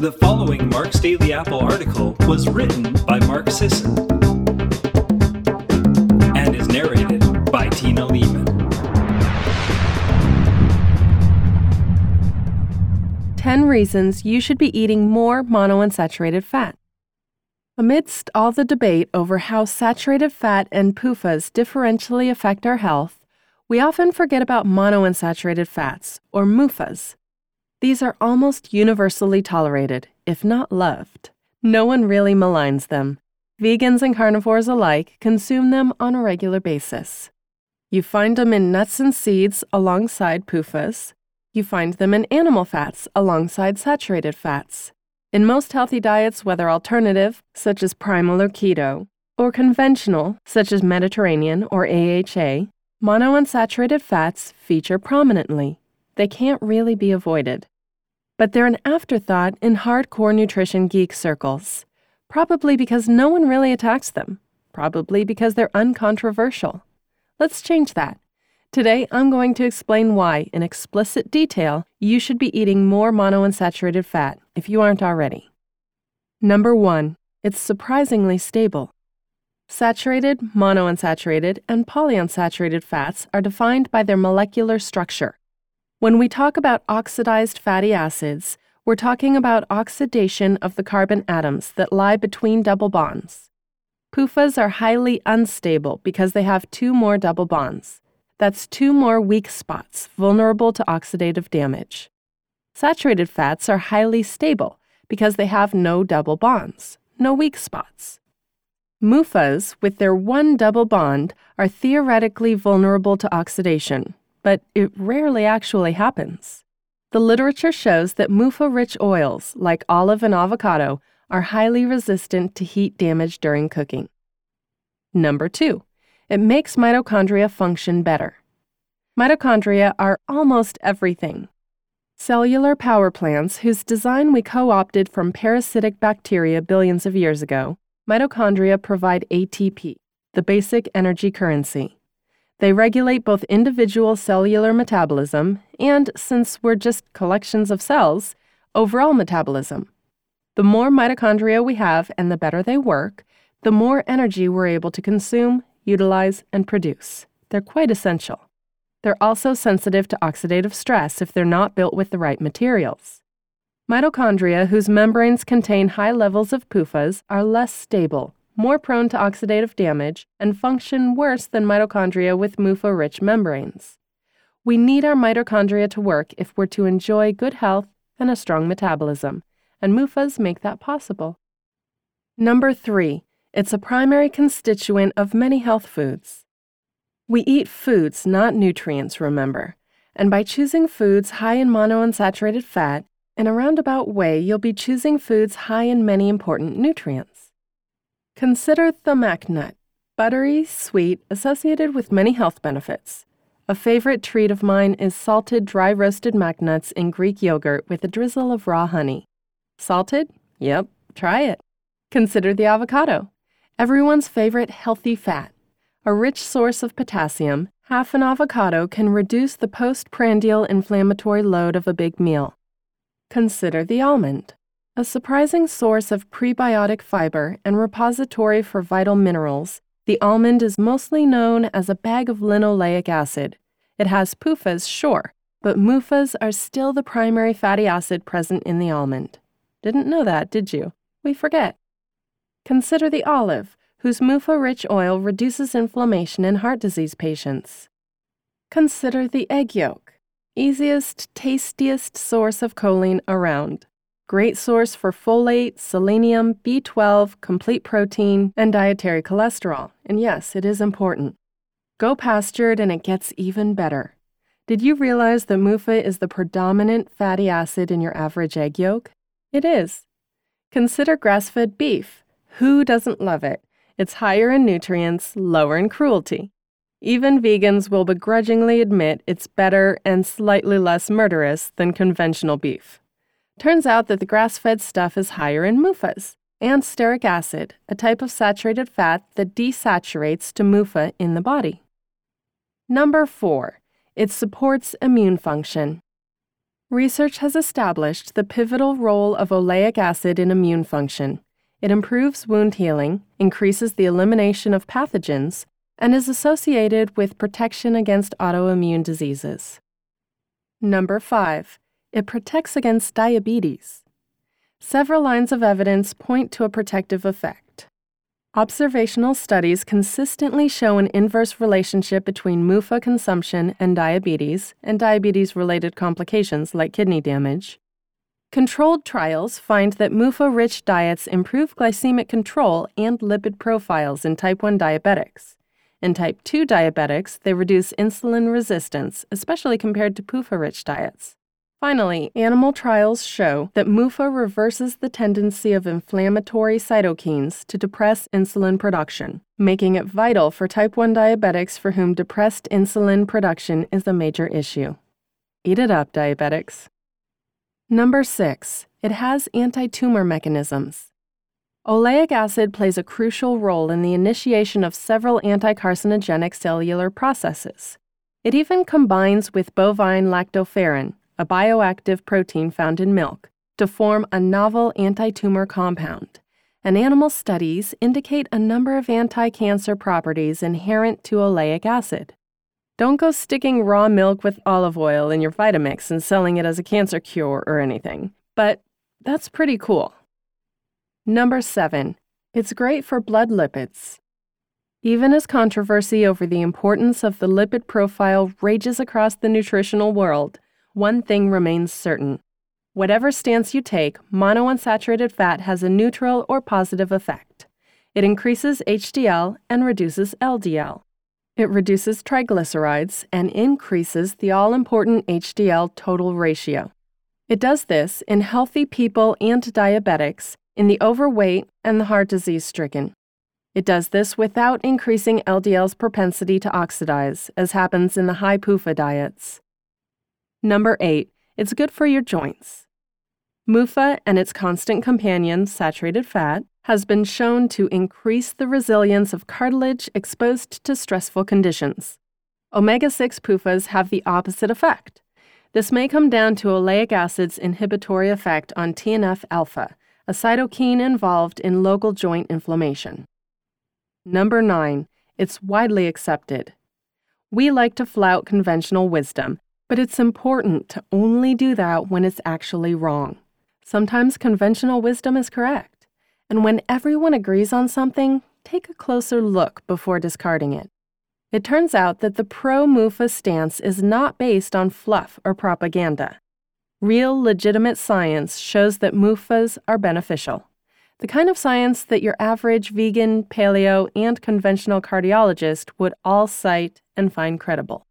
The following Mark's Daily Apple article was written by Mark Sisson and is narrated by Tina Leaman. 10 reasons you should be eating more monounsaturated fat. Amidst all the debate over how saturated fat and PUFAs differentially affect our health, we often forget about monounsaturated fats, or MUFAs. These are almost universally tolerated, if not loved. No one really maligns them. Vegans and carnivores alike consume them on a regular basis. You find them in nuts and seeds alongside PUFAs. You find them in animal fats alongside saturated fats. In most healthy diets, whether alternative, such as primal or keto, or conventional, such as Mediterranean or AHA, Monounsaturated fats feature prominently. They can't really be avoided. But they're an afterthought in hardcore nutrition geek circles, probably because no one really attacks them, probably because they're uncontroversial. Let's change that. Today, I'm going to explain why, in explicit detail, you should be eating more monounsaturated fat if you aren't already. Number one, it's surprisingly stable. Saturated, monounsaturated, and polyunsaturated fats are defined by their molecular structure. When we talk about oxidized fatty acids, we're talking about oxidation of the carbon atoms that lie between double bonds. PUFAs are highly unstable because they have two more double bonds. That's two more weak spots vulnerable to oxidative damage. Saturated fats are highly stable because they have no double bonds, no weak spots. MUFAs, with their one double bond, are theoretically vulnerable to oxidation, but it rarely actually happens. The literature shows that MUFA rich oils, like olive and avocado, are highly resistant to heat damage during cooking. Number two, it makes mitochondria function better. Mitochondria are almost everything. Cellular power plants, whose design we co opted from parasitic bacteria billions of years ago, mitochondria provide ATP, the basic energy currency. They regulate both individual cellular metabolism and, since we're just collections of cells, overall metabolism. The more mitochondria we have and the better they work, the more energy we're able to consume, utilize, and produce. They're quite essential. They're also sensitive to oxidative stress if they're not built with the right materials. Mitochondria whose membranes contain high levels of PUFAs are less stable, more prone to oxidative damage, and function worse than mitochondria with MUFA rich membranes. We need our mitochondria to work if we're to enjoy good health and a strong metabolism, and MUFAs make that possible. Number three, it's a primary constituent of many health foods. We eat foods, not nutrients, remember. And by choosing foods high in monounsaturated fat, in a roundabout way, you'll be choosing foods high in many important nutrients. Consider the nut, buttery, sweet, associated with many health benefits. A favorite treat of mine is salted dry roasted nuts in Greek yogurt with a drizzle of raw honey. Salted? Yep, try it. Consider the avocado, everyone's favorite healthy fat. A rich source of potassium, half an avocado can reduce the postprandial inflammatory load of a big meal. Consider the almond, a surprising source of prebiotic fiber and repository for vital minerals. The almond is mostly known as a bag of linoleic acid. It has PUFAs, sure, but MUFAs are still the primary fatty acid present in the almond. Didn't know that, did you? We forget. Consider the olive, whose MUFA rich oil reduces inflammation in heart disease patients. Consider the egg yolk easiest, tastiest source of choline around. Great source for folate, selenium, B12, complete protein, and dietary cholesterol. And yes, it is important. Go pastured and it gets even better. Did you realize that MUFA is the predominant fatty acid in your average egg yolk? It is. Consider grass fed beef. Who doesn't love it? It's higher in nutrients, lower in cruelty. Even vegans will begrudgingly admit it's better and slightly less murderous than conventional beef. Turns out that the grass fed stuff is higher in MUFAs and stearic acid, a type of saturated fat that desaturates to MUFA in the body. Number four, it supports immune function. Research has established the pivotal role of oleic acid in immune function. It improves wound healing, increases the elimination of pathogens, and is associated with protection against autoimmune diseases. Number 5. It protects against diabetes. Several lines of evidence point to a protective effect. Observational studies consistently show an inverse relationship between MUFA consumption and diabetes and diabetes related complications like kidney damage. Controlled trials find that MUFA rich diets improve glycemic control and lipid profiles in type 1 diabetics. In type 2 diabetics, they reduce insulin resistance, especially compared to PUFA rich diets. Finally, animal trials show that MUFA reverses the tendency of inflammatory cytokines to depress insulin production, making it vital for type 1 diabetics for whom depressed insulin production is a major issue. Eat it up, diabetics. Number 6. It has anti tumor mechanisms. Oleic acid plays a crucial role in the initiation of several anti-carcinogenic cellular processes. It even combines with bovine lactoferrin, a bioactive protein found in milk, to form a novel anti tumor compound. And animal studies indicate a number of anti cancer properties inherent to oleic acid. Don't go sticking raw milk with olive oil in your Vitamix and selling it as a cancer cure or anything, but that's pretty cool. Number 7. It's great for blood lipids. Even as controversy over the importance of the lipid profile rages across the nutritional world, one thing remains certain. Whatever stance you take, monounsaturated fat has a neutral or positive effect. It increases HDL and reduces LDL. It reduces triglycerides and increases the all important HDL total ratio. It does this in healthy people and diabetics, in the overweight and the heart disease stricken. It does this without increasing LDL's propensity to oxidize, as happens in the high PUFA diets. Number 8. It's good for your joints. MUFA and its constant companion, saturated fat, has been shown to increase the resilience of cartilage exposed to stressful conditions. Omega 6 PUFAs have the opposite effect. This may come down to oleic acid's inhibitory effect on TNF alpha, a cytokine involved in local joint inflammation. Number 9. It's widely accepted. We like to flout conventional wisdom but it's important to only do that when it's actually wrong. Sometimes conventional wisdom is correct. And when everyone agrees on something, take a closer look before discarding it. It turns out that the pro MUFA stance is not based on fluff or propaganda. Real, legitimate science shows that MUFAs are beneficial. The kind of science that your average vegan, paleo, and conventional cardiologist would all cite and find credible.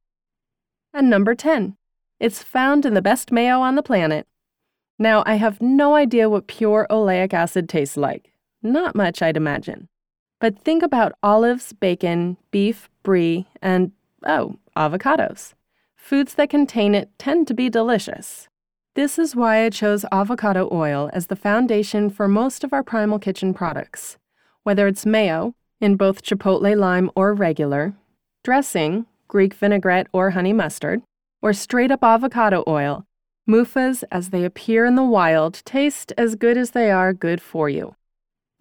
And number 10, it's found in the best mayo on the planet. Now, I have no idea what pure oleic acid tastes like. Not much, I'd imagine. But think about olives, bacon, beef, brie, and, oh, avocados. Foods that contain it tend to be delicious. This is why I chose avocado oil as the foundation for most of our Primal Kitchen products. Whether it's mayo, in both chipotle lime or regular, dressing, Greek vinaigrette, or honey mustard, or straight up avocado oil, MUFAs, as they appear in the wild, taste as good as they are good for you.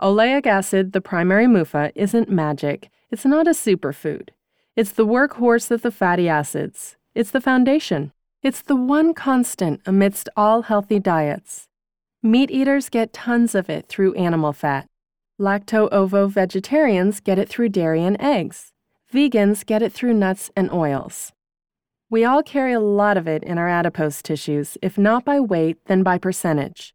Oleic acid, the primary MUFA, isn't magic. It's not a superfood. It's the workhorse of the fatty acids. It's the foundation. It's the one constant amidst all healthy diets. Meat eaters get tons of it through animal fat. Lacto ovo vegetarians get it through dairy and eggs. Vegans get it through nuts and oils. We all carry a lot of it in our adipose tissues, if not by weight, then by percentage.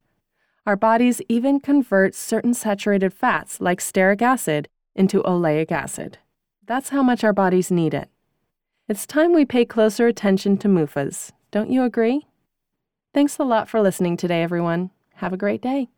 Our bodies even convert certain saturated fats, like stearic acid, into oleic acid. That's how much our bodies need it. It's time we pay closer attention to MUFAs. Don't you agree? Thanks a lot for listening today, everyone. Have a great day.